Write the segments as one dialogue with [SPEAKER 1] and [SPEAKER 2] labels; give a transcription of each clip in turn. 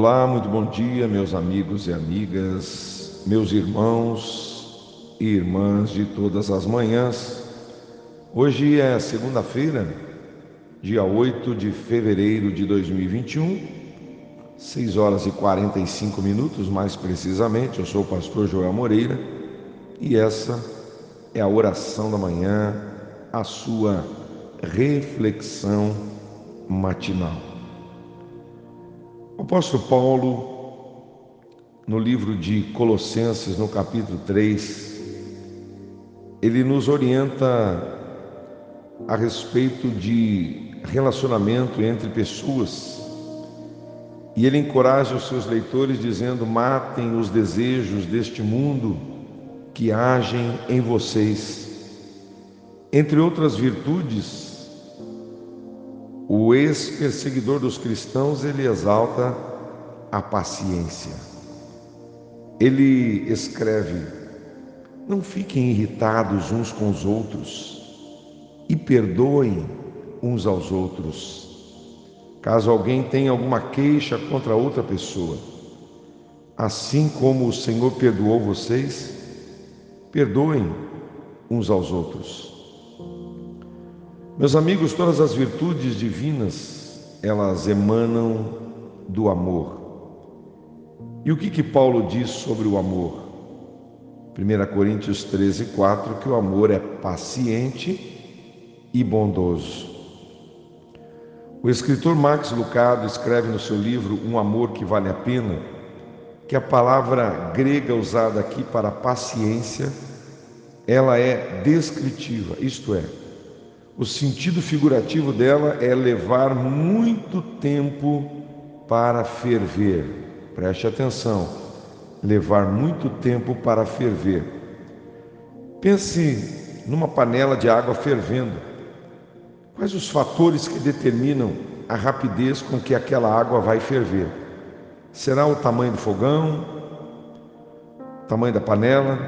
[SPEAKER 1] Olá, muito bom dia, meus amigos e amigas, meus irmãos e irmãs de todas as manhãs. Hoje é segunda-feira, dia 8 de fevereiro de 2021, 6 horas e 45 minutos, mais precisamente. Eu sou o pastor Joel Moreira e essa é a oração da manhã, a sua reflexão matinal. O apóstolo Paulo, no livro de Colossenses, no capítulo 3, ele nos orienta a respeito de relacionamento entre pessoas. E ele encoraja os seus leitores dizendo: matem os desejos deste mundo que agem em vocês. Entre outras virtudes, o ex-perseguidor dos cristãos, ele exalta a paciência. Ele escreve: Não fiquem irritados uns com os outros e perdoem uns aos outros. Caso alguém tenha alguma queixa contra outra pessoa, assim como o Senhor perdoou vocês, perdoem uns aos outros. Meus amigos, todas as virtudes divinas, elas emanam do amor. E o que que Paulo diz sobre o amor? 1 Coríntios 13, 4, que o amor é paciente e bondoso. O escritor Max Lucado escreve no seu livro Um Amor que Vale a Pena que a palavra grega usada aqui para paciência, ela é descritiva, isto é, o sentido figurativo dela é levar muito tempo para ferver. Preste atenção, levar muito tempo para ferver. Pense numa panela de água fervendo. Quais os fatores que determinam a rapidez com que aquela água vai ferver? Será o tamanho do fogão, o tamanho da panela?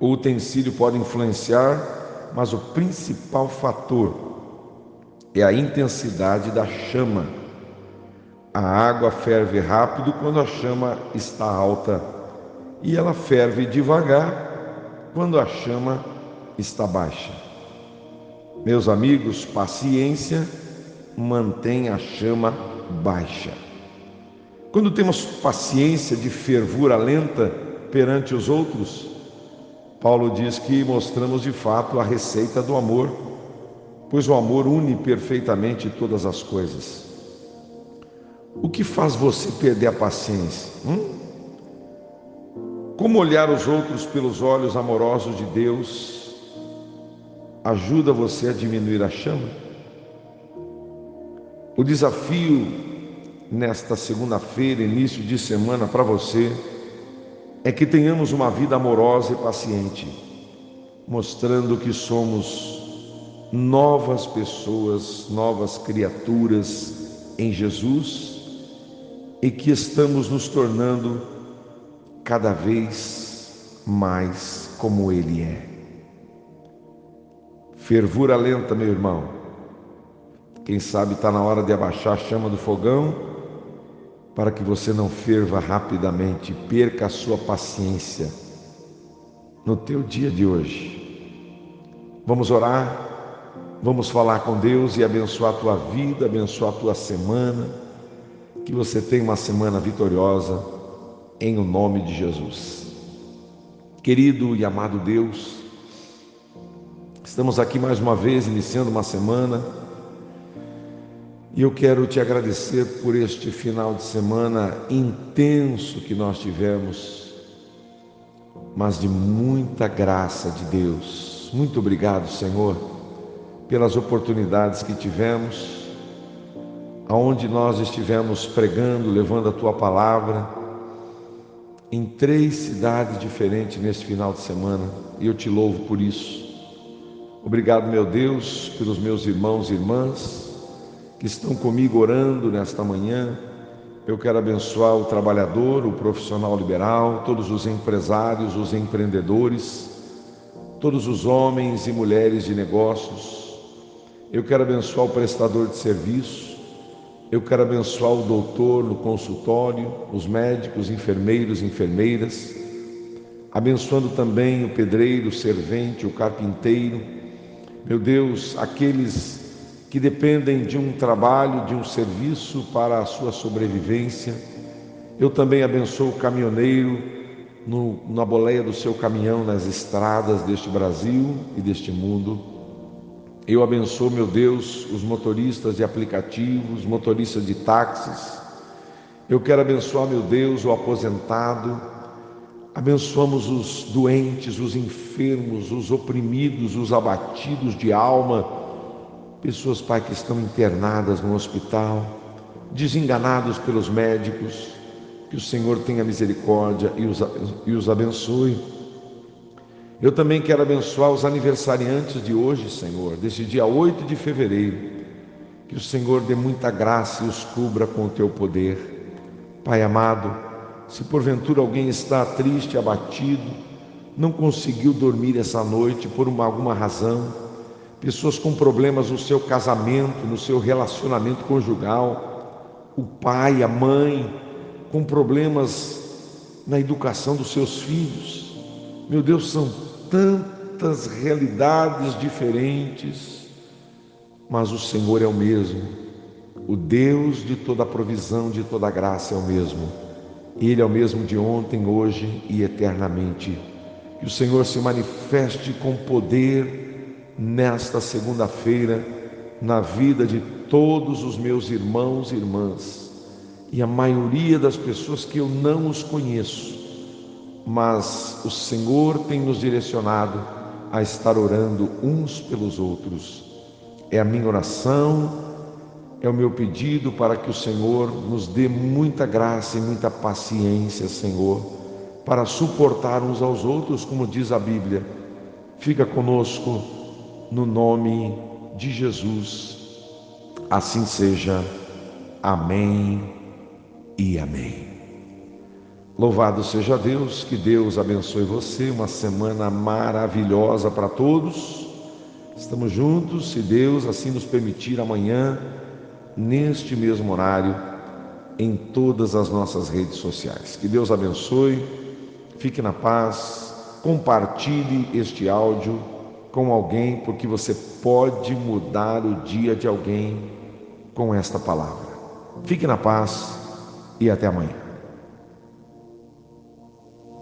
[SPEAKER 1] O utensílio pode influenciar mas o principal fator é a intensidade da chama. A água ferve rápido quando a chama está alta e ela ferve devagar quando a chama está baixa. Meus amigos, paciência mantém a chama baixa. Quando temos paciência de fervura lenta perante os outros, Paulo diz que mostramos de fato a receita do amor, pois o amor une perfeitamente todas as coisas. O que faz você perder a paciência? Hum? Como olhar os outros pelos olhos amorosos de Deus ajuda você a diminuir a chama? O desafio nesta segunda-feira, início de semana para você, é que tenhamos uma vida amorosa e paciente, mostrando que somos novas pessoas, novas criaturas em Jesus e que estamos nos tornando cada vez mais como Ele é. Fervura lenta, meu irmão. Quem sabe está na hora de abaixar a chama do fogão para que você não ferva rapidamente, perca a sua paciência no teu dia de hoje. Vamos orar, vamos falar com Deus e abençoar a tua vida, abençoar a tua semana, que você tenha uma semana vitoriosa em o nome de Jesus. Querido e amado Deus, estamos aqui mais uma vez iniciando uma semana e eu quero te agradecer por este final de semana intenso que nós tivemos, mas de muita graça de Deus. Muito obrigado, Senhor, pelas oportunidades que tivemos, aonde nós estivemos pregando, levando a tua palavra em três cidades diferentes nesse final de semana, e eu te louvo por isso. Obrigado, meu Deus, pelos meus irmãos e irmãs que estão comigo orando nesta manhã. Eu quero abençoar o trabalhador, o profissional liberal, todos os empresários, os empreendedores, todos os homens e mulheres de negócios. Eu quero abençoar o prestador de serviço. Eu quero abençoar o doutor no consultório, os médicos, enfermeiros, enfermeiras, abençoando também o pedreiro, o servente, o carpinteiro. Meu Deus, aqueles que dependem de um trabalho, de um serviço para a sua sobrevivência. Eu também abençoo o caminhoneiro no, na boleia do seu caminhão nas estradas deste Brasil e deste mundo. Eu abençoo, meu Deus, os motoristas de aplicativos, motoristas de táxis. Eu quero abençoar, meu Deus, o aposentado. Abençoamos os doentes, os enfermos, os oprimidos, os abatidos de alma pessoas, Pai, que estão internadas no hospital, desenganados pelos médicos, que o Senhor tenha misericórdia e os, e os abençoe. Eu também quero abençoar os aniversariantes de hoje, Senhor, desse dia 8 de fevereiro, que o Senhor dê muita graça e os cubra com o teu poder. Pai amado, se porventura alguém está triste, abatido, não conseguiu dormir essa noite por uma, alguma razão, pessoas com problemas no seu casamento, no seu relacionamento conjugal, o pai, a mãe, com problemas na educação dos seus filhos. Meu Deus, são tantas realidades diferentes, mas o Senhor é o mesmo. O Deus de toda provisão, de toda graça é o mesmo. Ele é o mesmo de ontem, hoje e eternamente. Que o Senhor se manifeste com poder nesta segunda-feira na vida de todos os meus irmãos e irmãs e a maioria das pessoas que eu não os conheço, mas o Senhor tem nos direcionado a estar orando uns pelos outros. É a minha oração, é o meu pedido para que o Senhor nos dê muita graça e muita paciência, Senhor, para suportar uns aos outros, como diz a Bíblia. Fica conosco no nome de Jesus. Assim seja. Amém e amém. Louvado seja Deus, que Deus abençoe você, uma semana maravilhosa para todos. Estamos juntos, se Deus assim nos permitir, amanhã, neste mesmo horário, em todas as nossas redes sociais. Que Deus abençoe, fique na paz, compartilhe este áudio com alguém, porque você pode mudar o dia de alguém com esta palavra. Fique na paz e até amanhã.